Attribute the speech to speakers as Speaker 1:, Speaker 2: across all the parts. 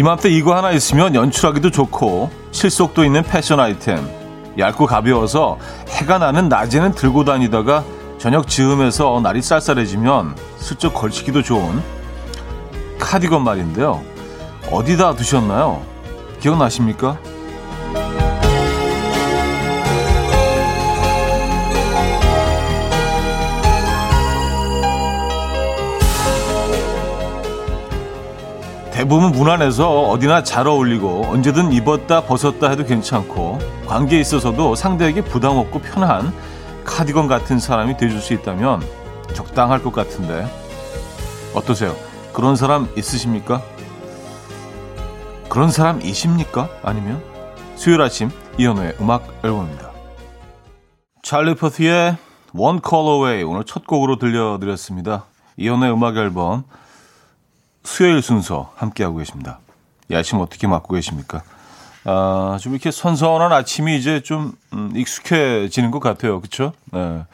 Speaker 1: 이맘때 이거 하나 있으면 연출하기도 좋고 실속도 있는 패션 아이템. 얇고 가벼워서 해가 나는 낮에는 들고 다니다가 저녁 즈음에서 날이 쌀쌀해지면 슬쩍 걸치기도 좋은 카디건 말인데요. 어디다 두셨나요? 기억나십니까? 대부분 무난해서 어디나 잘 어울리고 언제든 입었다 벗었다 해도 괜찮고 관계에 있어서도 상대에게 부담 없고 편한 카디건 같은 사람이 돼줄 수 있다면 적당할 것 같은데 어떠세요? 그런 사람 있으십니까? 그런 사람이십니까? 아니면 수요일 아침 이현우의 음악 앨범입니다. 찰리 퍼티의 One Call Away 오늘 첫 곡으로 들려드렸습니다. 이현우의 음악 앨범 수요일 순서 함께하고 계십니다. 이 아침 어떻게 맞고 계십니까? 아, 좀 이렇게 선선한 아침이 이제 좀 음, 익숙해지는 것 같아요. 그렇죠? 네.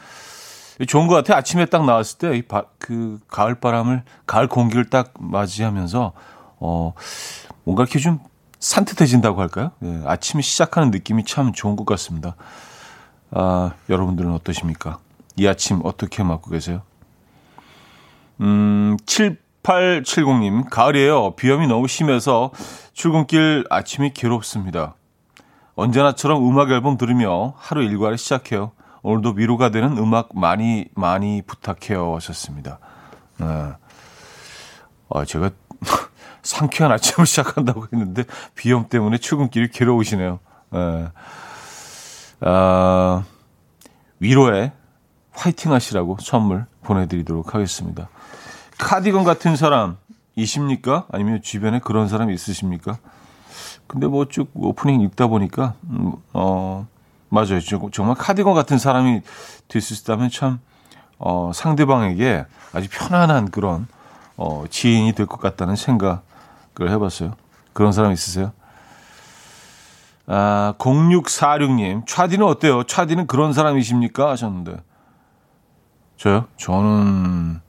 Speaker 1: 좋은 것 같아요. 아침에 딱 나왔을 때그 가을 바람을 가을 공기를 딱 맞이하면서 어 뭔가 이렇게 좀 산뜻해진다고 할까요? 네, 아침이 시작하는 느낌이 참 좋은 것 같습니다. 아, 여러분들은 어떠십니까? 이 아침 어떻게 맞고 계세요? 음, 7 6870님, 가을이에요. 비염이 너무 심해서 출근길 아침이 괴롭습니다. 언제나처럼 음악 앨범 들으며 하루 일과를 시작해요. 오늘도 위로가 되는 음악 많이, 많이 부탁해요. 하셨습니다. 네. 아, 제가 상쾌한 아침을 시작한다고 했는데 비염 때문에 출근길이 괴로우시네요. 네. 아, 위로에 화이팅 하시라고 선물 보내드리도록 하겠습니다. 카디건 같은 사람이십니까? 아니면 주변에 그런 사람이 있으십니까? 근데 뭐 쭉 오프닝 읽다 보니까, 음, 어, 맞아요. 정말 카디건 같은 사람이 될 수 있다면 참, 어, 상대방에게 아주 편안한 그런, 어, 지인이 될 것 같다는 생각을 해봤어요. 그런 사람 있으세요? 아, 0646님, 차디는 어때요? 차디는 그런 사람이십니까? 하셨는데. 저요? 저는,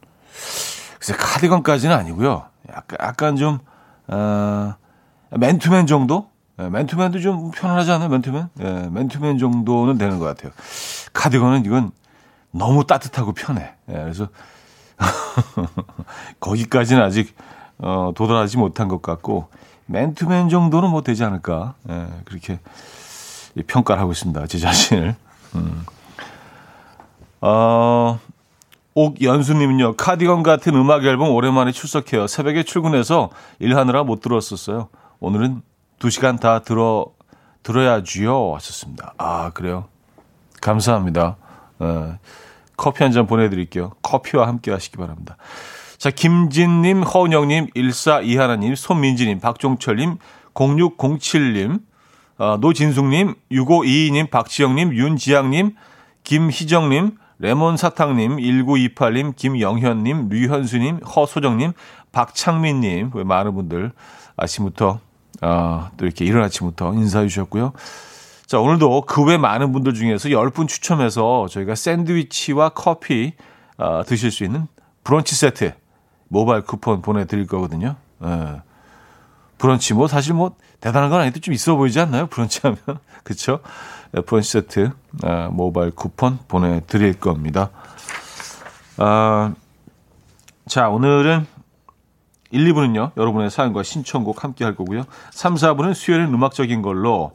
Speaker 1: 글쎄, 카디건까지는 아니고요. 약간, 약간 좀, 어, 맨투맨 정도? 네, 맨투맨도 좀 편안하지 않아요, 맨투맨? 예, 맨투맨 정도는 되는 것 같아요. 카디건은 이건 너무 따뜻하고 편해. 예, 그래서, 거기까지는 아직, 어, 도달하지 못한 것 같고, 맨투맨 정도는 뭐 되지 않을까. 예, 그렇게 평가를 하고 있습니다. 제 자신을. 음. 어, 옥연수님은요, 카디건 같은 음악 앨범 오랜만에 출석해요. 새벽에 출근해서 일하느라 못 들었었어요. 오늘은 두 시간 다 들어, 들어야지요. 하셨습니다. 아, 그래요? 감사합니다. 어, 커피 한 잔 보내드릴게요. 커피와 함께 하시기 바랍니다. 자, 김진님, 허은영님, 1421님, 손민지님, 박종철님, 0607님, 어, 노진숙님, 6522님, 박지영님, 윤지양님, 김희정님, 레몬 사탕님, 1928님, 김영현님, 류현수님, 허소정님, 박창민님, 많은 분들 아침부터, 어, 또 이렇게 이른 아침부터 인사해 주셨고요. 자, 오늘도 그 외 많은 분들 중에서 10분 추첨해서 저희가 샌드위치와 커피 어, 드실 수 있는 브런치 세트 모바일 쿠폰 보내드릴 거거든요. 예. 브런치 뭐 사실 뭐 대단한 건 아닌데 좀 있어 보이지 않나요? 브런치 하면 그렇죠? 브런치 세트 아, 모바일 쿠폰 보내드릴 겁니다. 아, 자 오늘은 1, 2부는요 여러분의 사연과 신청곡 함께 할 거고요. 3, 4부는 수요일은 음악적인 걸로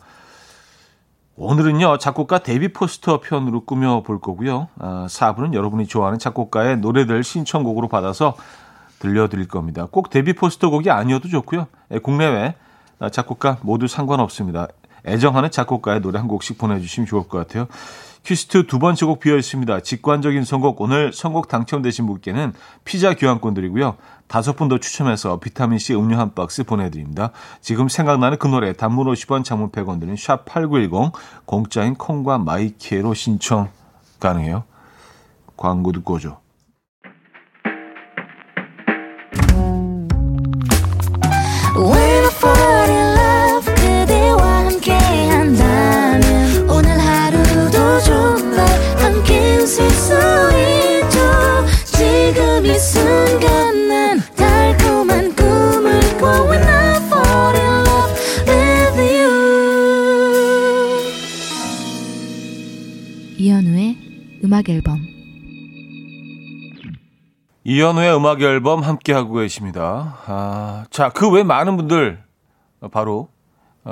Speaker 1: 오늘은요 작곡가 데뷔 포스터 편으로 꾸며 볼 거고요. 아, 4부는 여러분이 좋아하는 작곡가의 노래들 신청곡으로 받아서 들려드릴 겁니다. 꼭 데뷔 포스터 곡이 아니어도 좋고요. 예, 국내외 작곡가 모두 상관없습니다. 애정하는 작곡가의 노래 한 곡씩 보내주시면 좋을 것 같아요. 퀴스트 두 번째 곡 비어 있습니다. 직관적인 선곡 오늘 선곡 당첨되신 분께는 피자 교환권 드리고요. 다섯 분 더 추첨해서 비타민C 음료 한 박스 보내드립니다. 지금 생각나는 그 노래 단문 50원 장문 100원 드는 샵8910 공짜인 콩과 마이K로 신청 가능해요. 광고 듣고 오죠. 음악 앨범 이현우의 음악 앨범 함께 하고 계십니다. 아, 자, 그 외 많은 분들 어, 바로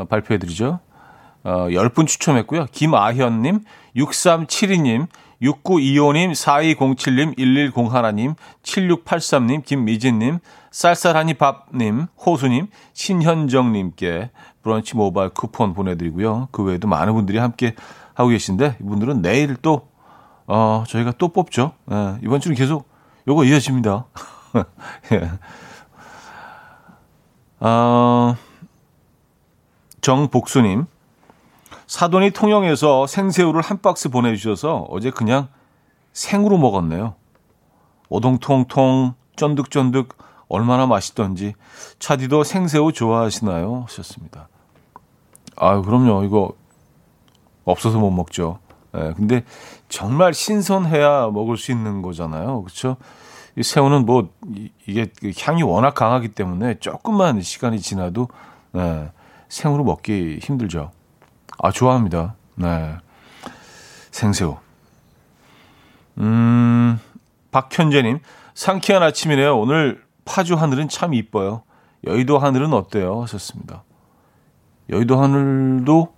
Speaker 1: 발표해 드리죠. 어, 10분 어, 추첨했고요. 김아현 님, 6372 님, 6925님, 4207님, 1101님, 7683님, 김미진님, 쌀쌀하니 밥님, 호수님, 신현정님께 브런치 모바일 쿠폰 보내드리고요. 그 외에도 많은 분들이 함께 하고 계신데 이분들은 내일 또 어, 저희가 또 뽑죠. 예, 이번 주는 계속 요거 이어집니다. 예. 어, 정복수님, 사돈이 통영에서 생새우를 한 박스 보내주셔서 어제 그냥 생으로 먹었네요. 오동통통, 쫀득쫀득, 얼마나 맛있던지. 차디도 생새우 좋아하시나요? 하셨습니다. 아 그럼요. 이거 없어서 못 먹죠. 예, 근데 정말 신선해야 먹을 수 있는 거잖아요. 그렇죠? 이 새우는 뭐 이게 그 향이 워낙 강하기 때문에 조금만 시간이 지나도 예, 생으로 먹기 힘들죠. 아, 좋아합니다. 네. 생새우. 음, 박현재님, 상쾌한 아침이네요. 오늘 파주 하늘은 참 이뻐요. 여의도 하늘은 어때요? 하셨습니다. 여의도 하늘도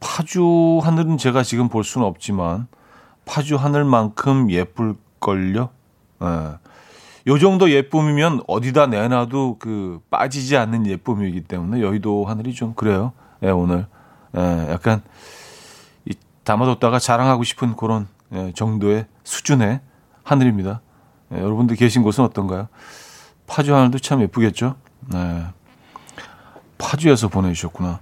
Speaker 1: 파주 하늘은 제가 지금 볼 수는 없지만 파주 하늘만큼 예쁠 걸요? 예. 요 정도 예쁨이면 어디다 내놔도 그 빠지지 않는 예쁨이기 때문에 여의도 하늘이 좀 그래요. 예, 오늘. 예, 약간 이 담아뒀다가 자랑하고 싶은 그런 예, 정도의 수준의 하늘입니다. 예, 여러분들 계신 곳은 어떤가요? 파주 하늘도 참 예쁘겠죠? 네. 파주에서 보내주셨구나.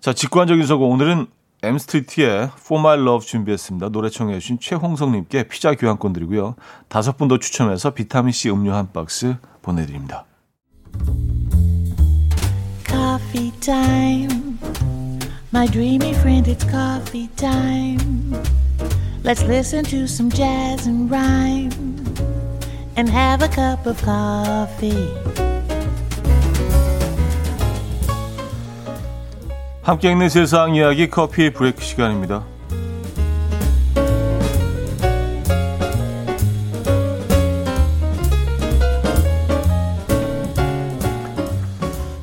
Speaker 1: 자, 직관적인 서고 오늘은 엠스트리트의 For My Love 준비했습니다. 노래 청해 주신 최홍성님께 피자 교환권 드리고요. 다섯 분 더 추첨해서 비타민C 음료 한 박스 보내드립니다. Coffee time. My dreamy friend, it's coffee time. Let's listen to some jazz and rhyme and have a cup of coffee. 함께 읽는 세상 이야기 커피 브레이크 시간입니다.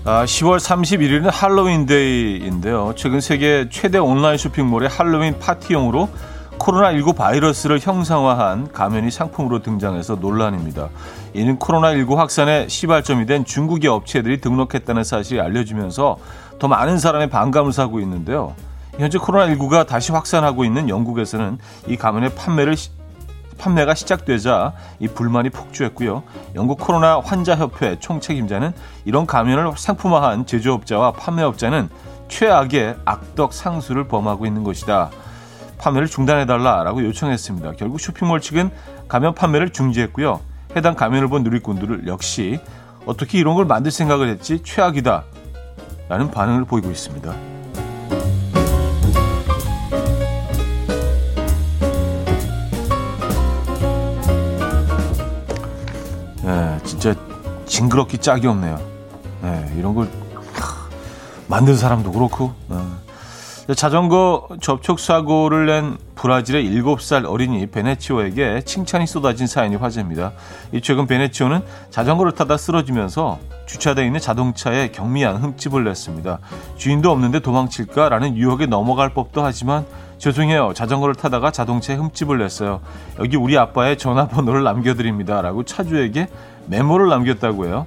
Speaker 1: 아, 10월 31일은 할로윈데이인데요. 최근 세계 최대 온라인 쇼핑몰의 할로윈 파티용으로 코로나19 바이러스를 형상화한 가면이 상품으로 등장해서 논란입니다. 이는 코로나19 확산의 시발점이 된 중국의 업체들이 등록했다는 사실이 알려지면서 더 많은 사람의 반감을 사고 있는데요. 현재 코로나19가 다시 확산하고 있는 영국에서는 이 가면의 판매를 판매가 시작되자 이 불만이 폭주했고요. 영국 코로나 환자 협회 총책임자는 이런 가면을 상품화한 제조업자와 판매업자는 최악의 악덕 상수를 범하고 있는 것이다. 판매를 중단해달라라고 요청했습니다. 결국 쇼핑몰 측은 가면 판매를 중지했고요. 해당 가면을 본 누리꾼들을 역시 어떻게 이런 걸 만들 생각을 했지 최악이다 라는 반응을 보이고 있습니다. 네, 진짜 징그럽기 짝이 없네요. 네, 이런 걸 만든 사람도 그렇고. 네. 자전거 접촉 사고를 낸 브라질의 7살 어린이 베네치오에게 칭찬이 쏟아진 사연이 화제입니다. 이 최근 베네치오는 자전거를 타다 쓰러지면서 주차되어 있는 자동차에 경미한 흠집을 냈습니다. 주인도 없는데 도망칠까라는 유혹에 넘어갈 법도 하지만 죄송해요. 자전거를 타다가 자동차에 흠집을 냈어요. 여기 우리 아빠의 전화번호를 남겨드립니다. 라고 차주에게 메모를 남겼다고 해요.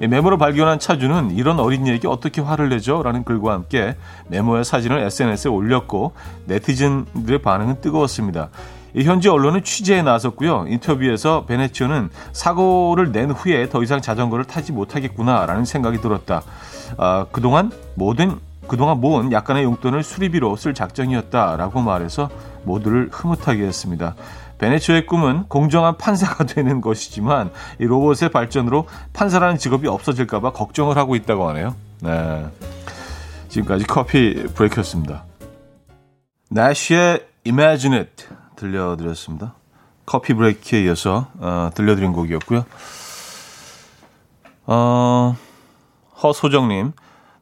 Speaker 1: 메모를 발견한 차주는 이런 어린이에게 어떻게 화를 내죠? 라는 글과 함께 메모의 사진을 SNS에 올렸고 네티즌들의 반응은 뜨거웠습니다. 현지 언론은 취재에 나섰고요. 인터뷰에서 베네치오는 사고를 낸 후에 더 이상 자전거를 타지 못하겠구나라는 생각이 들었다. 아, 그동안 모든 그동안 모은 약간의 용돈을 수리비로 쓸 작정이었다라고 말해서 모두를 흐뭇하게 했습니다. 베네치오의 꿈은 공정한 판사가 되는 것이지만 이 로봇의 발전으로 판사라는 직업이 없어질까봐 걱정을 하고 있다고 하네요. 네. 지금까지 커피 브레이크였습니다. 나시의 Imagine It 들려드렸습니다. 커피 브레이크에 이어서 어, 들려드린 곡이었고요. 어, 허소정님,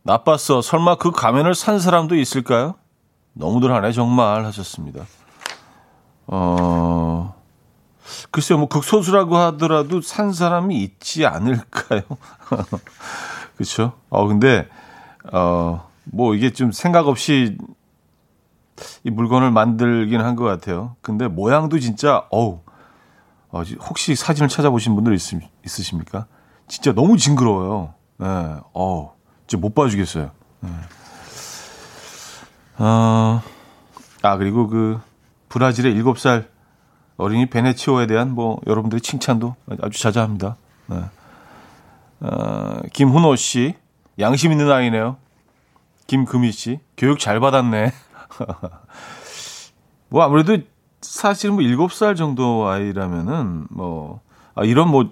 Speaker 1: 나빴어. 설마 그 가면을 산 사람도 있을까요? 너무들 하네 정말 하셨습니다. 어, 글쎄요, 뭐 극소수라고 하더라도 산 사람이 있지 않을까요? 그렇죠. 어 근데 어 뭐 이게 좀 생각 없이 이 물건을 만들긴 한 것 같아요. 근데 모양도 진짜 어우 어, 혹시 사진을 찾아보신 분들 있, 있으십니까? 진짜 너무 징그러워요. 예, 네, 어, 진짜 못 봐주겠어요. 네. 어, 아 그리고 그 브라질의 7살 어린이 베네치오에 대한 뭐 여러분들의 칭찬도 아주 자자합니다. 네. 어, 김훈호 씨, 양심 있는 아이네요. 김금희 씨, 교육 잘 받았네. 뭐 아무래도 사실 뭐 7살 정도 아이라면은 뭐 아, 이런 뭐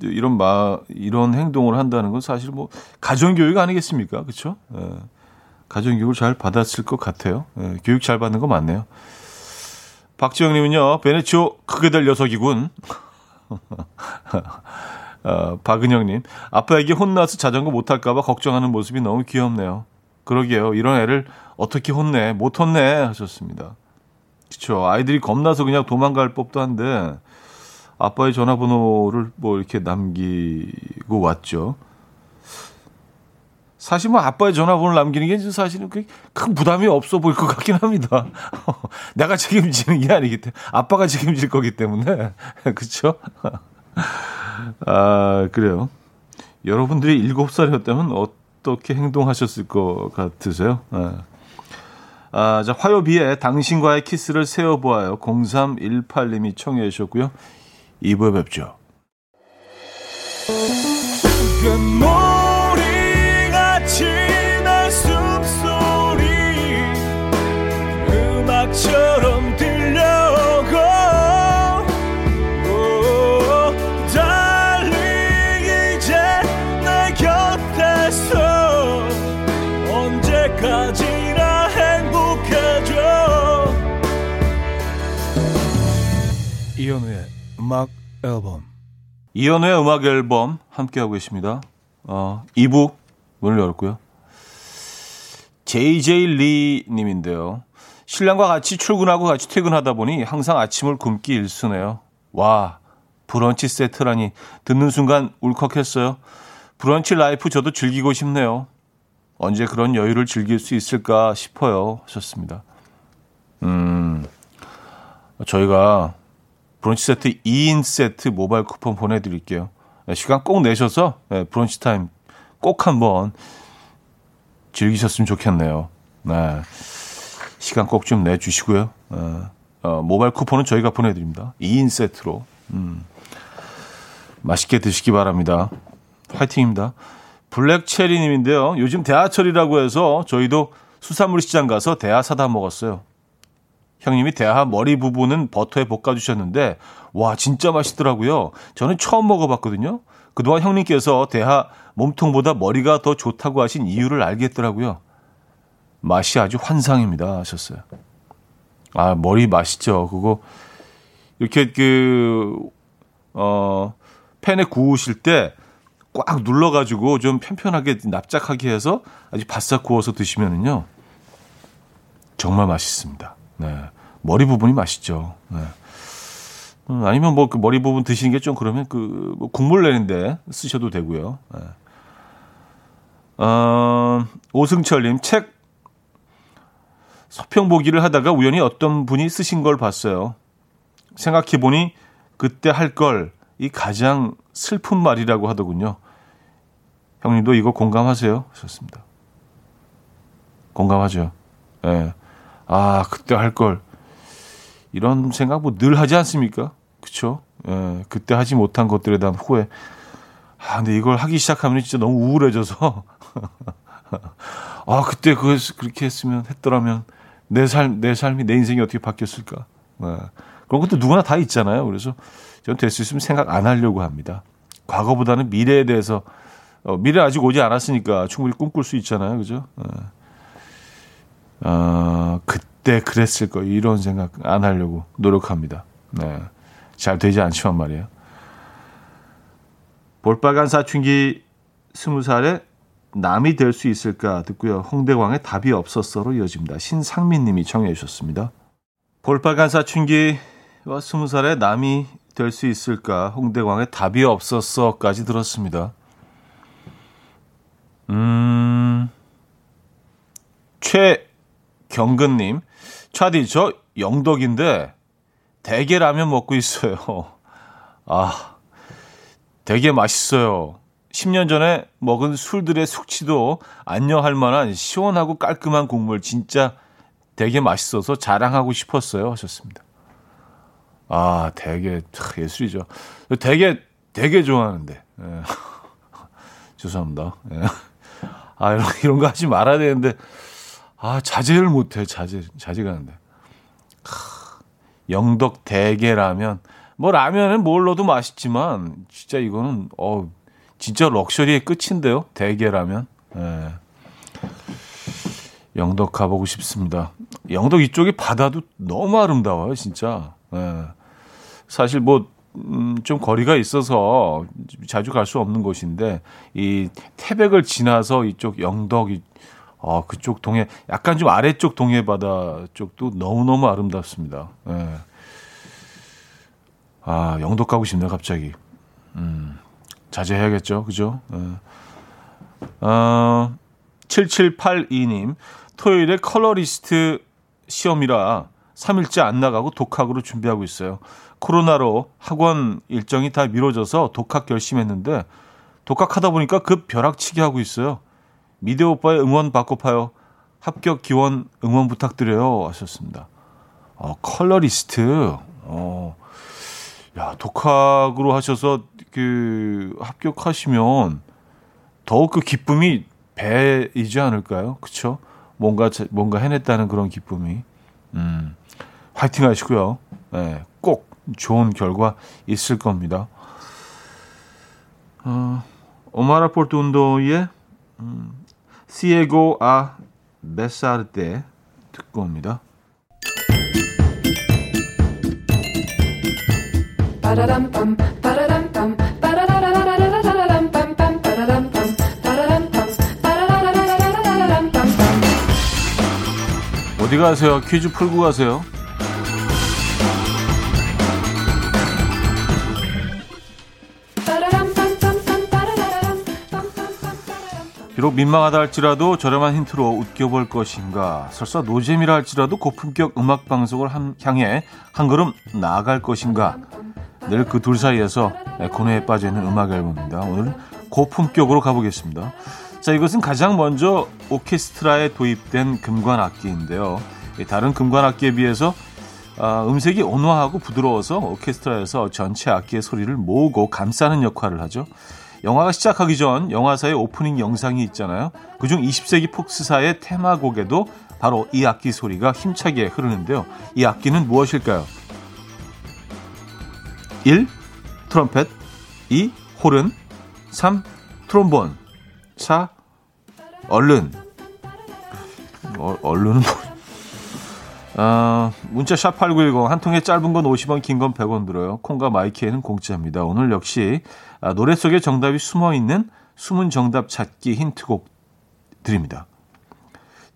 Speaker 1: 이런 마 이런 행동을 한다는 건 사실 뭐 가정 교육 아니겠습니까? 그렇죠? 예. 가정 교육을 잘 받았을 것 같아요. 예. 교육 잘 받는 거 맞네요. 박지영 님은요. 베네치오 크게 될 녀석이군. 어, 박은영 님. 아빠에게 혼나서 자전거 못 탈까 봐 걱정하는 모습이 너무 귀엽네요. 그러게요. 이런 애를 어떻게 혼내? 못 혼내 하셨습니다. 그렇죠. 아이들이 겁나서 그냥 도망갈 법도 한데 아빠의 전화번호를 뭐 이렇게 남기고 왔죠. 사실 뭐 아빠의 전화번호를 남기는 게 사실은 큰 부담이 없어 보일 것 같긴 합니다. 내가 책임지는 게 아니기 때문에 아빠가 책임질 거기 때문에 그렇죠. 아 그래요. 여러분들이 일곱 살이었다면 어떻게 행동하셨을 것 같으세요? 아. 아, 자, 화요비에 당신과의 키스를 세어보아요. 0318님이 청해 주셨고요. 2부에 뵙죠. 음악 앨범 이현우의 음악 앨범 함께하고 계십니다. 어, 2부 문을 열었고요. JJ 리 님인데요. 신랑과 같이 출근하고 같이 퇴근하다 보니 항상 아침을 굶기 일쑤네요. 와, 브런치 세트라니 듣는 순간 울컥했어요. 브런치 life 저도 즐기고 싶네요. 언제 그런 여유를 즐길 수 있을까 싶어요. 하셨습니다. 음, 저희가 브런치 세트 2인 세트 모바일 쿠폰 보내드릴게요. 네, 시간 꼭 내셔서 네, 브런치 타임 꼭 한번 즐기셨으면 좋겠네요. 네. 시간 꼭 좀 내주시고요. 어, 어, 모바일 쿠폰은 저희가 보내드립니다. 2인 세트로. 음, 맛있게 드시기 바랍니다. 화이팅입니다. 블랙체리님인데요. 요즘 대하철이라고 해서 저희도 수산물 시장 가서 대하 사다 먹었어요. 형님이 대하 머리 부분은 버터에 볶아주셨는데, 와, 진짜 맛있더라고요. 저는 처음 먹어봤거든요. 그동안 형님께서 대하 몸통보다 머리가 더 좋다고 하신 이유를 알겠더라고요. 맛이 아주 환상입니다. 하셨어요. 아, 머리 맛있죠. 그거, 이렇게 그, 어, 팬에 구우실 때 꽉 눌러가지고 좀 편편하게 납작하게 해서 아주 바싹 구워서 드시면은요. 정말 맛있습니다. 네. 머리 부분이 맛있죠. 네. 음, 아니면 뭐 그 머리 부분 드시는 게 좀 그러면 그 뭐 국물 내는데 쓰셔도 되고요. 네. 어, 오승철님 책 서평 보기를 하다가 우연히 어떤 분이 쓰신 걸 봤어요. 생각해 보니 그때 할 걸 이 가장 슬픈 말이라고 하더군요. 형님도 이거 공감하세요? 하셨습니다. 공감하죠. 예. 네. 아, 그때 할 걸. 이런 생각 뭐 늘 하지 않습니까? 그쵸? 예, 그때 하지 못한 것들에 대한 후회. 아, 근데 이걸 하기 시작하면 진짜 너무 우울해져서. 아, 그때 그, 그렇게 했으면, 했더라면, 내 삶, 내 삶이, 내 인생이 어떻게 바뀌었을까. 예. 그런 것도 누구나 다 있잖아요. 그래서 전될수 있으면 생각 안 하려고 합니다. 과거보다는 미래에 대해서, 어, 미래 아직 오지 않았으니까 충분히 꿈꿀 수 있잖아요. 그죠? 예. 어, 그때 그랬을 거 이런 생각 안 하려고 노력합니다. 네. 잘 되지 않지만 말이에요. 볼빨간 사춘기 스무 살에 남이 될 수 있을까 듣고요. 홍대광의 답이 없었어로 이어집니다. 신상민 님이 청해 주셨습니다. 볼빨간 사춘기 스무 살의 남이 될 수 있을까? 홍대광의 답이 없었어까지 들었습니다. 음, 최 경근님, 차디, 저 영덕인데 대게 라면 먹고 있어요. 아, 되게 맛있어요. 10년 전에 먹은 술들의 숙취도 안녕할 만한 시원하고 깔끔한 국물 진짜 되게 맛있어서 자랑하고 싶었어요. 하셨습니다. 아, 되게 예술이죠. 되게 되게 좋아하는데. 예. 죄송합니다. 예. 아, 이런, 이런 거 하지 말아야 되는데 아, 자제를 못 해. 자제 자제가 하는데. 영덕 대게라면 뭐 라면은 뭘 넣어도 맛있지만 진짜 이거는 어 진짜 럭셔리의 끝인데요. 대게라면. 예. 영덕 가보고 싶습니다. 영덕 이쪽이 바다도 너무 아름다워요, 진짜. 예. 사실 뭐, 음, 좀 거리가 있어서 자주 갈 수 없는 곳인데, 이 태백을 지나서 이쪽 영덕, 이, 어, 그쪽 동해, 약간 좀 아래쪽 동해 바다 쪽도 너무너무 아름답습니다. 예. 아, 영덕 가고 싶네요, 갑자기. 음, 자제해야겠죠, 그죠? 예. 어, 7782님, 토요일에 컬러리스트 시험이라 3일째 안 나가고 독학으로 준비하고 있어요. 코로나로 학원 일정이 다 미뤄져서 독학 결심했는데 독학하다 보니까 급 벼락치기 하고 있어요. 미대 오빠의 응원 받고 파요. 합격 기원 응원 부탁드려요. 하셨습니다. 어, 컬러리스트. 어, 야, 독학으로 하셔서 그 합격하시면 더욱 그 기쁨이 배이지 않을까요? 그쵸? 뭔가, 뭔가 해냈다는 그런 기쁨이. 음, 화이팅 하시고요. 네, 꼭 좋은 결과 있을 겁니다. 어, 오마라 포르투운도의 음, 시에고 아 베사르테 듣고 옵니다. 어디 가세요? 퀴즈 풀고 가세요. 비록 민망하다 할지라도 저렴한 힌트로 웃겨볼 것인가 설사 노잼이라 할지라도 고품격 음악 방송을 향해 한 걸음 나아갈 것인가 늘 그 둘 사이에서 고뇌에 빠져있는 음악 앨범입니다. 오늘 고품격으로 가보겠습니다. 자, 이것은 가장 먼저 오케스트라에 도입된 금관 악기인데요. 다른 금관 악기에 비해서 아, 음색이 온화하고 부드러워서 오케스트라에서 전체 악기의 소리를 모으고 감싸는 역할을 하죠. 영화가 시작하기 전 영화사의 오프닝 영상이 있잖아요. 그중 20세기 폭스사의 테마곡에도 바로 이 악기 소리가 힘차게 흐르는데요. 이 악기는 무엇일까요? 1. 트럼펫 2. 호른 3. 트롬본 4. 얼른 어, 얼른은 어, 문자 샵 8910 한 통에 짧은 건 50원 긴 건 100원 들어요. 콩과 마이키에는 공짜입니다. 오늘 역시 아, 노래 속에 정답이 숨어있는 숨은 정답 찾기 힌트곡 드립니다.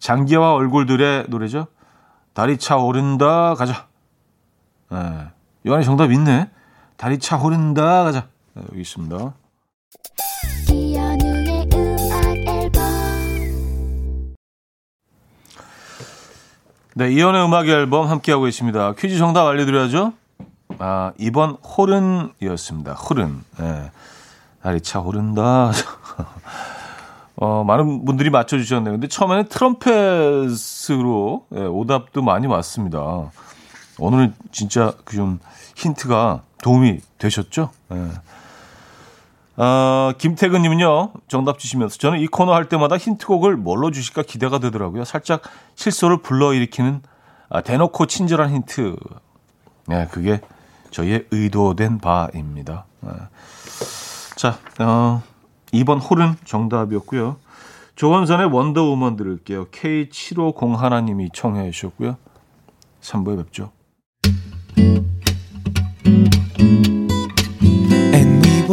Speaker 1: 장기와 얼굴들의 노래죠. 다리 차 오른다 가자. 네. 이 안에 정답 있네. 다리 차 오른다 가자. 네, 여기 있습니다. 네, 이연의 음악 앨범 함께하고 있습니다. 퀴즈 정답 알려드려야죠. 아, 이번 호른이었습니다. 호른. 네. 다리차 호른다. 어, 많은 분들이 맞춰주셨네요. 근데 처음에는 트럼펫으로 예, 오답도 많이 왔습니다. 오늘은 진짜 그 좀 힌트가 도움이 되셨죠? 예. 어, 김태근님은요, 정답 주시면서 저는 이 코너 할 때마다 힌트곡을 뭘로 주실까 기대가 되더라고요. 살짝 실소를 불러일으키는 아, 대놓고 친절한 힌트. 네, 그게 저희의 의도된 바입니다. 네. 자, 어, 2번 홀은 정답이었고요. 조원선의 원더우먼 들을게요. K750 하나님이 청해 주셨고요. 3부에 뵙죠.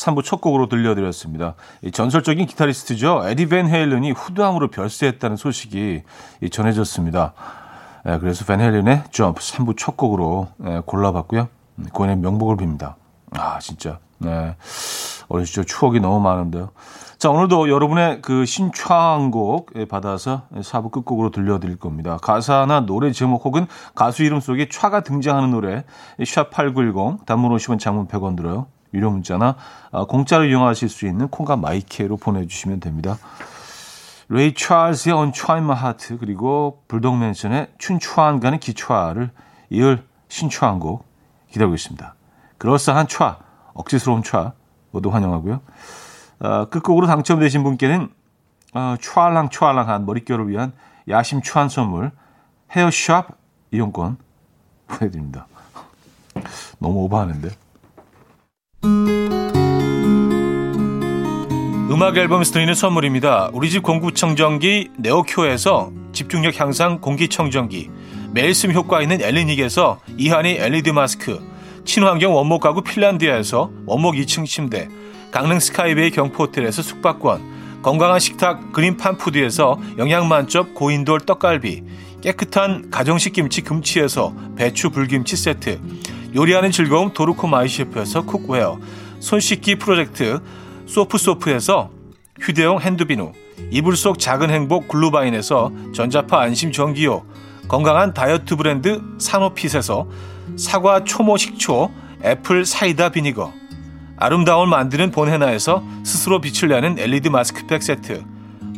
Speaker 1: 3부 첫 곡으로 들려드렸습니다. 전설적인 기타리스트죠. 에디 벤 헤일런이 후두암으로 별세했다는 소식이 전해졌습니다. 네, 그래서 벤 헤일런의 점프 3부 첫 곡으로 네, 골라봤고요. 고인의 명복을 빕니다. 아 진짜 네. 어린 시절 추억이 너무 많은데요. 자, 오늘도 여러분의 그 신청곡 받아서 4부 끝곡으로 들려드릴 겁니다. 가사나 노래 제목 혹은 가수 이름 속에 촤가 등장하는 노래 샵8910 단문 50원 장문 100원 들어요. 유료 문자나 아, 공짜로 이용하실 수 있는 콩과 마이케이로 보내주시면 됩니다. 레이 찰스의 Unchain My Heart 그리고 불독맨션의 춘추한 가는 기초화를 이을 신추한곡 기다리고 있습니다. 그럴싸한 촤, 억지스러운 촤 모두 환영하고요. 어, 끝곡으로 당첨되신 분께는 어, 촤알랑 촤알랑한 머릿결을 위한 야심 추한 선물 헤어샵 이용권 보내드립니다. 너무 오버하는데. 음악 앨범에서 드리는 선물입니다. 우리 집 공기청정기 네오큐에서 집중력 향상 공기청정기 매일 쓴 효과 있는 엘리닉에서 이하니 LED 마스크 친환경 원목 가구 핀란드에서 원목 2층 침대 강릉 스카이베이 경포호텔에서 숙박권 건강한 식탁 그린팜푸드에서 영양만점 고인돌 떡갈비 깨끗한 가정식 김치 금치에서 배추 불김치 세트 요리하는 즐거움 도르코 마이셰프에서 cookware 손 씻기 프로젝트 소프소프에서 휴대용 핸드비누 이불 속 작은 행복 글루바인에서 전자파 안심 전기요 건강한 다이어트 브랜드 사노핏에서 사과 초모 식초 apple cider vinegar 아름다움을 만드는 본헤나에서 스스로 빛을 내는 LED 마스크팩 세트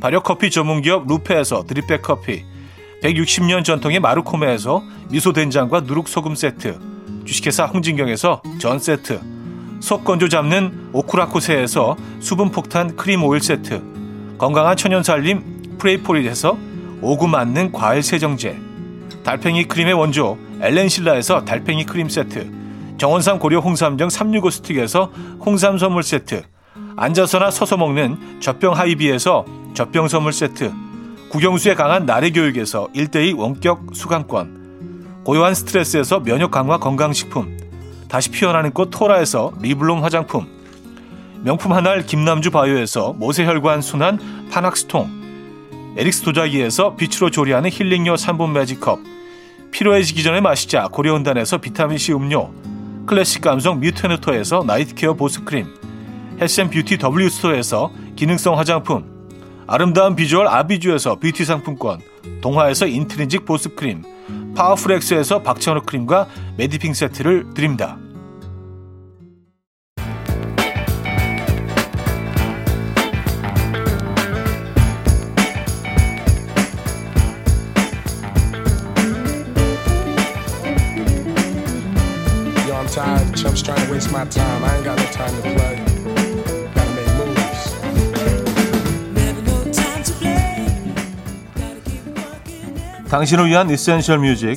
Speaker 1: 발효 커피 전문기업 루페에서 drip bag 커피 160년 전통의 마루코메에서 미소 된장과 누룩 소금 세트 주식회사 홍진경에서 전 세트 속 건조 잡는 오쿠라코세에서 수분 폭탄 크림 오일 세트 건강한 천연 살림 프레이포릿에서 오구 맞는 과일 세정제 달팽이 크림의 원조 엘렌실라에서 달팽이 크림 세트 정원삼 고려 홍삼정 365 스틱에서 홍삼 선물 세트 앉아서나 서서 먹는 젖병 하이비에서 젖병 선물 세트 국영수에 강한 나래 교육에서 1대2 원격 수강권 고요한 스트레스에서 면역 강화 건강식품 다시 피어나는 꽃 토라에서 리블롬 화장품 명품 한 알 김남주 바이오에서 모세혈관 순환 파낙스통 에릭스 도자기에서 빛으로 조리하는 힐링요 3분 매직컵 피로해지기 전에 마시자 고려은단에서 비타민C 음료 클래식 감성 뮤테너토에서 night care 보습크림 health and beauty W스토어에서 기능성 화장품 아름다운 비주얼 아비주에서 뷰티 상품권 동화에서 인트리직 보습크림 파워풀엑스에서 박찬호 크림과 메디핑 세트를 드립니다. tired. Chumps trying to waste my time. I ain't got no time to play. 당신을 위한 이센셜 뮤직.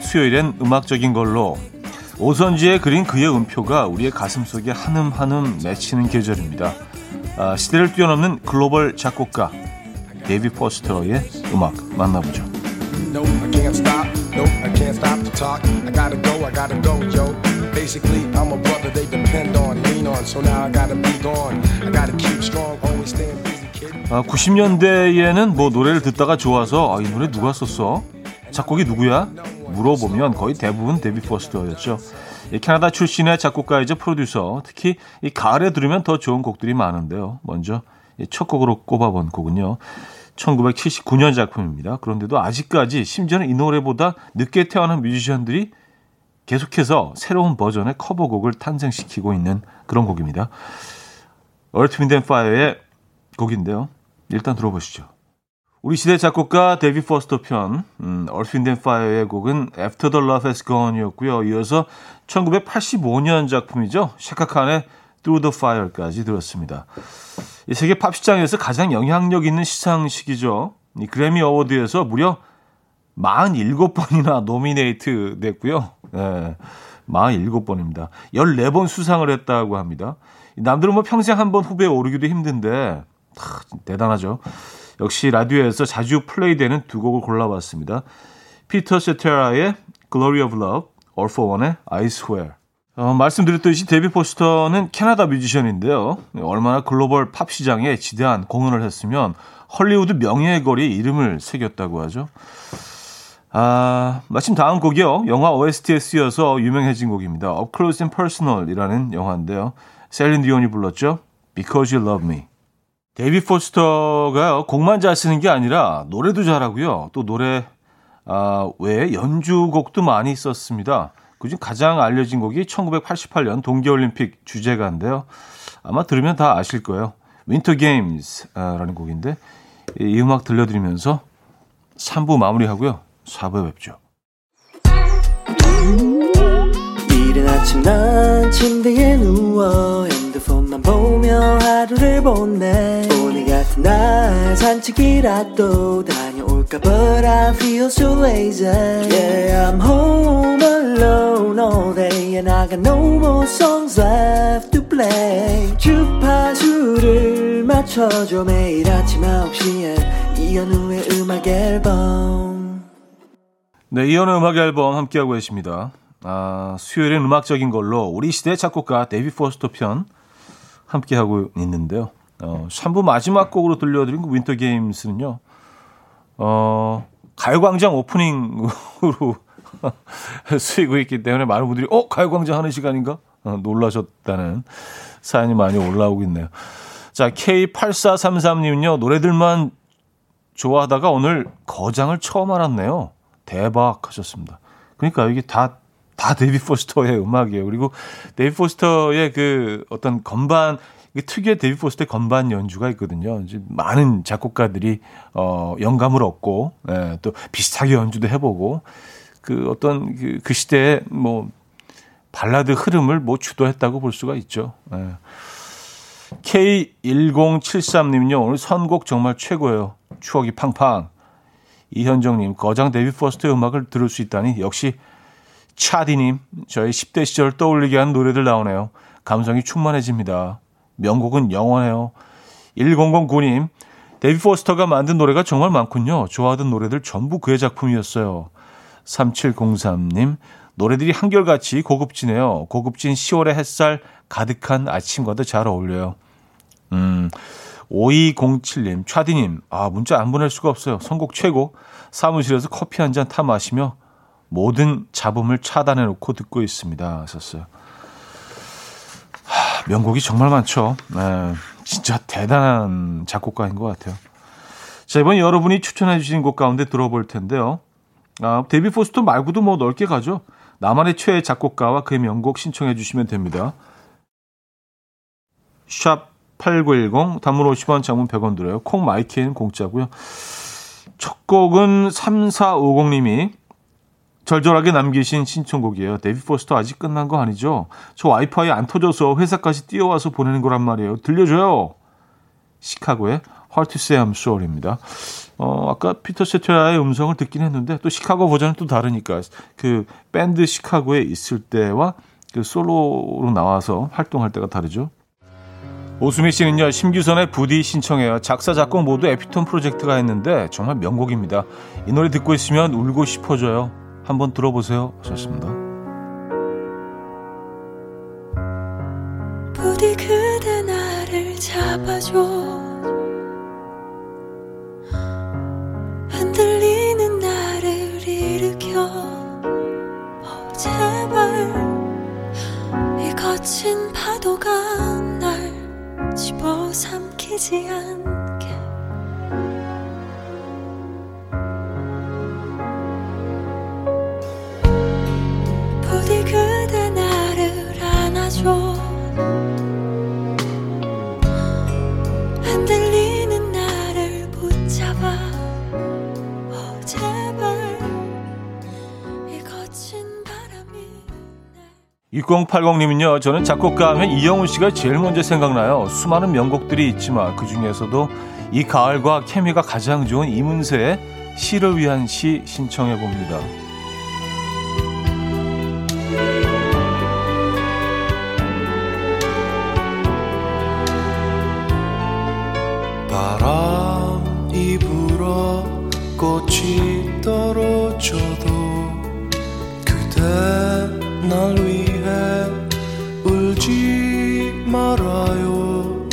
Speaker 1: 수요일엔 음악적인 걸로 오선지에 그린 그의 음표가 우리의 가슴 속에 한음 한음 맺히는 계절입니다. 아, 시대를 뛰어넘는 글로벌 작곡가 데이비 포스터의 음악 만나보죠. No, I can't stop. No, I can't stop to talk. I gotta go, I gotta go, yo. Basically, I'm a brother they depend on, lean on. So now I gotta be gone. I gotta keep strong, always staying busy. 아, 90년대에는 뭐 노래를 듣다가 좋아서 아, 이 노래 누가 썼어? 작곡이 누구야? 물어보면 거의 대부분 데뷔 포스터였죠. 캐나다 출신의 작곡가이자 프로듀서, 특히 이 가을에 들으면 더 좋은 곡들이 많은데요. 먼저 첫 곡으로 꼽아본 곡은요. 1979년 작품입니다. 그런데도 아직까지 심지어는 이 노래보다 늦게 태어난 뮤지션들이 계속해서 새로운 버전의 커버곡을 탄생시키고 있는 그런 곡입니다. Wind and Fire의 곡인데요. 일단 들어보시죠. 우리 시대 작곡가 데이비 포스터 편 음, Wind and Fire의 곡은 After the Love Has Gone이었고요. 이어서 1985년 작품이죠. 샤카칸의 Through the Fire까지 들었습니다. 이 세계 팝 시장에서 가장 영향력 있는 시상식이죠. 이 그래미 어워드에서 무려 47번이나 노미네이트 됐고요. 예. 47번입니다. 14번 수상을 했다고 합니다. 남들은 뭐 평생 한 번 후보에 오르기도 힘든데 하, 대단하죠. 역시 라디오에서 자주 플레이되는 두 곡을 골라봤습니다. 피터 세테라의 Glory of Love, All for One의 I Swear. 어, 말씀드렸듯이 데뷔 포스터는 캐나다 뮤지션인데요. 얼마나 글로벌 팝 시장에 지대한 공헌을 했으면 헐리우드 명예의 거리에 이름을 새겼다고 하죠. 아, 마침 다음 곡이요. 영화 OST에 쓰여서 유명해진 곡입니다. Up Close and Personal이라는 영화인데요. 셀린 디온이 불렀죠. Because You Loved Me. 데이비 포스터가 곡만 잘 쓰는 게 아니라 노래도 잘하고요. 또 노래 아, 외에 연주곡도 많이 썼습니다. 그중 가장 알려진 곡이 1988년 동계올림픽 주제가인데요. 아마 들으면 다 아실 거예요. Winter Games라는 곡인데 이 음악 들려드리면서 3부 마무리하고요. 4부에 뵙죠. 이른 아침 난 침대에 누워 핸드폰만 보며 하루를 보내. 오늘 같은 날 산책이라도 다 볼까 But I feel so lazy. Yeah I'm home alone all day And I got no more songs left to play. 주파수를 맞춰줘 매일 아침 9시에 이현우의 음악 앨범. 네 이현우의 음악 앨범 함께하고 계십니다. 아, 수요일엔 음악적인 걸로 우리 시대 작곡가 데이비 포스터 편 함께하고 있는데요 어, 3부 마지막 곡으로 들려드린 그 Winter Games는요 어, 가요광장 오프닝으로 쓰이고 있기 때문에 많은 분들이 어 가요광장 하는 시간인가 어, 놀라셨다는 사연이 많이 올라오고 있네요. 자 K8433님은요 노래들만 좋아하다가 오늘 거장을 처음 알았네요. 대박 하셨습니다. 그러니까 이게 다, 다 데이비 포스터의 음악이에요. 그리고 데이비 포스터의 그 어떤 건반 특유의 데이비 포스터의 건반 연주가 있거든요. 이제 많은 작곡가들이 어, 영감을 얻고 예, 또 비슷하게 연주도 해보고 그 어떤 그, 그 시대의 뭐 발라드 흐름을 뭐 주도했다고 볼 수가 있죠. 예. K1073님요. 오늘 선곡 정말 최고예요. 추억이 팡팡. 이현정님, 거장 데이비 포스터의 음악을 들을 수 있다니 역시 차디님, 저희 10대 시절 떠올리게 한 노래들 나오네요. 감성이 충만해집니다. 명곡은 영원해요. 1009님, 데이비 포스터가 만든 노래가 정말 많군요. 좋아하던 노래들 전부 그의 작품이었어요. 3703님, 노래들이 한결같이 고급지네요. 고급진 10월의 햇살 가득한 아침과도 잘 어울려요. 음, 5207님, 차디님, 아, 문자 안 보낼 수가 없어요. 선곡 최고. 사무실에서 커피 한 잔 타 마시며 모든 잡음을 차단해 놓고 듣고 있습니다. 하셨어요. 명곡이 정말 많죠. 네, 진짜 대단한 작곡가인 것 같아요. 자, 이번 여러분이 추천해 주신 곡 가운데 들어볼 텐데요. 아, 데뷔 포스터 말고도 뭐 넓게 가죠. 나만의 최애 작곡가와 그의 명곡 신청해 주시면 됩니다. 샵 8910, 단문 50원, 장문 100원 들어요. 콩 마이케이는 공짜고요. 첫 곡은 3450님이 절절하게 남기신 신청곡이에요. 데이비 포스터 아직 끝난 거 아니죠? 저 와이파이 안 터져서 회사까지 뛰어와서 보내는 거란 말이에요. 들려줘요. 시카고의 Hard Sorry입니다. 어, 아까 피터 세테라의 음성을 듣긴 했는데 또 시카고 버전은 또 다르니까 그 밴드 시카고에 있을 때와 그 솔로로 나와서 활동할 때가 다르죠. 오수미 씨는요, 심규선의 부디 신청해요. 작사, 작곡 모두 에피톤 프로젝트가 했는데 정말 명곡입니다. 이 노래 듣고 있으면 울고 싶어져요. 한번 들어보세요. 하셨습니다. 부디 그대 나를 잡아줘 흔들리는 나를 일으켜 어, 제발 이 거친 파도가 날 집어삼키지 않 6080님은요, 저는 작곡가 하면 이영훈 씨가 제일 먼저 생각나요. 수많은 명곡들이 있지만 그 중에서도 이 가을과 케미가 가장 좋은 이문세의 시를 위한 시 신청해 봅니다.
Speaker 2: 바람이 불어 꽃이 떨어져도 그대 날 위해 말아요.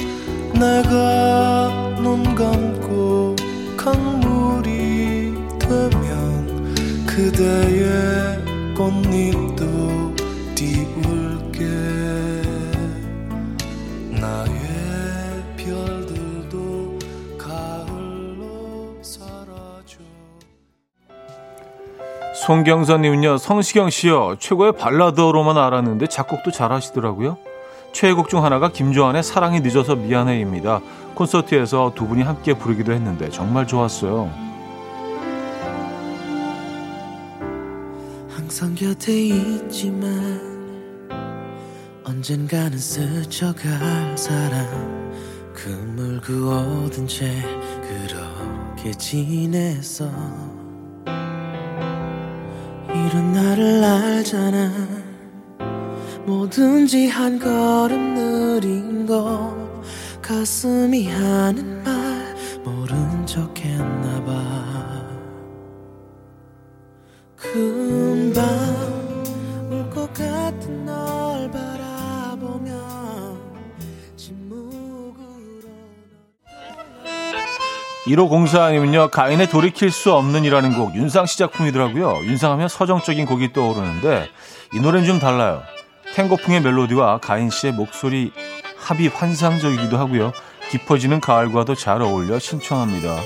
Speaker 2: 내가 눈 감고 강물이 되면 그대의 꽃잎도 띄울게. 나의 별들도 가을로 사라져.
Speaker 1: 송경선님은요, 성시경 씨요, 최고의 발라더로만 알았는데 작곡도 잘하시더라고요. 최애곡 중 하나가 김조한의 사랑이 늦어서 미안해입니다. 콘서트에서 두 분이 함께 부르기도 했는데 정말 좋았어요.
Speaker 2: 항상 곁에 있지만 언젠가는 스쳐갈 사람 그물 그어둔 채 그렇게 지냈어 이런 나를 알잖아 뭐든지 한 걸음 느린 거 가슴이 하는 말 모른 척 했나 봐 금방 올것 같은 널 바라보며 침묵으로
Speaker 1: 1504님은요, 가인의 돌이킬 수 없는 이라는 곡, 윤상 씨 작품이더라고요. 윤상 하면 서정적인 곡이 떠오르는데, 이 노래는 좀 달라요. 탱고풍의 멜로디와 가인 씨의 목소리 합이 환상적이기도 하고요. 깊어지는 가을과도 잘 어울려 신청합니다.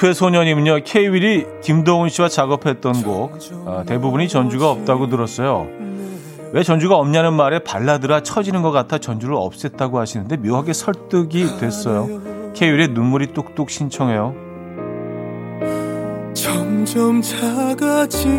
Speaker 1: 램프의 소년이면요 케이윌이 김도훈 씨와 작업했던 곡 아, 대부분이 전주가 없다고 들었어요. 왜 전주가 없냐는 말에 발라드라 처지는 것 같아 전주를 없앴다고 하시는데 묘하게 설득이 됐어요. 케이윌의 눈물이 뚝뚝 신청해요.
Speaker 2: 점점 작아지네요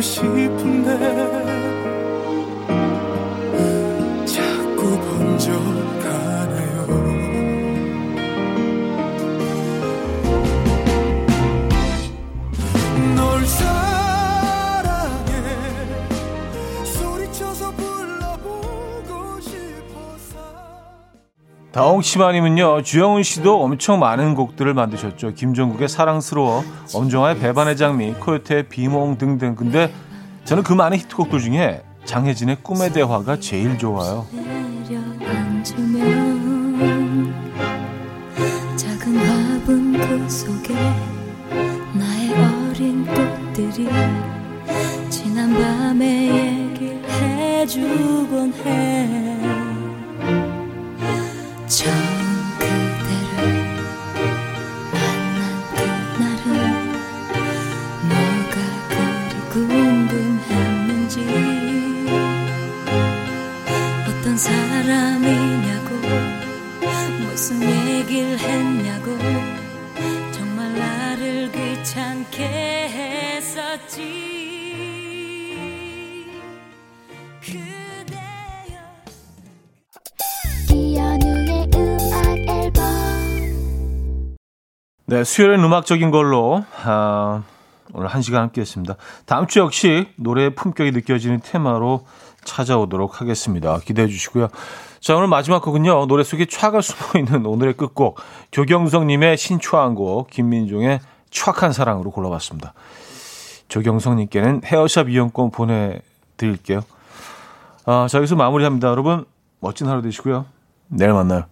Speaker 2: 싶은데
Speaker 1: 다홍치마님은요 주영훈 씨도 엄청 많은 곡들을 만드셨죠. 김종국의 사랑스러워, 엄정화의 배반의 장미, 코요태의 비몽 등등. 근데 저는 그 많은 히트곡들 중에 장혜진의 꿈의 대화가 제일 좋아요.
Speaker 3: 그 지난 밤의 얘기를 해주곤 해
Speaker 1: 네, 수요일은 음악적인 걸로 아, 오늘 한 시간 함께 했습니다. 다음 주 역시 노래의 품격이 느껴지는 테마로 찾아오도록 하겠습니다. 기대해 주시고요. 자, 오늘 마지막 곡은요. 노래 속에 촤가 숨어 있는 오늘의 끝곡. 조경성님의 신초한 곡, 김민종의 추악한 사랑으로 골라봤습니다. 조경성님께는 헤어샵 이용권 보내드릴게요. 아, 자, 여기서 마무리합니다. 여러분, 멋진 하루 되시고요. 내일 만나요.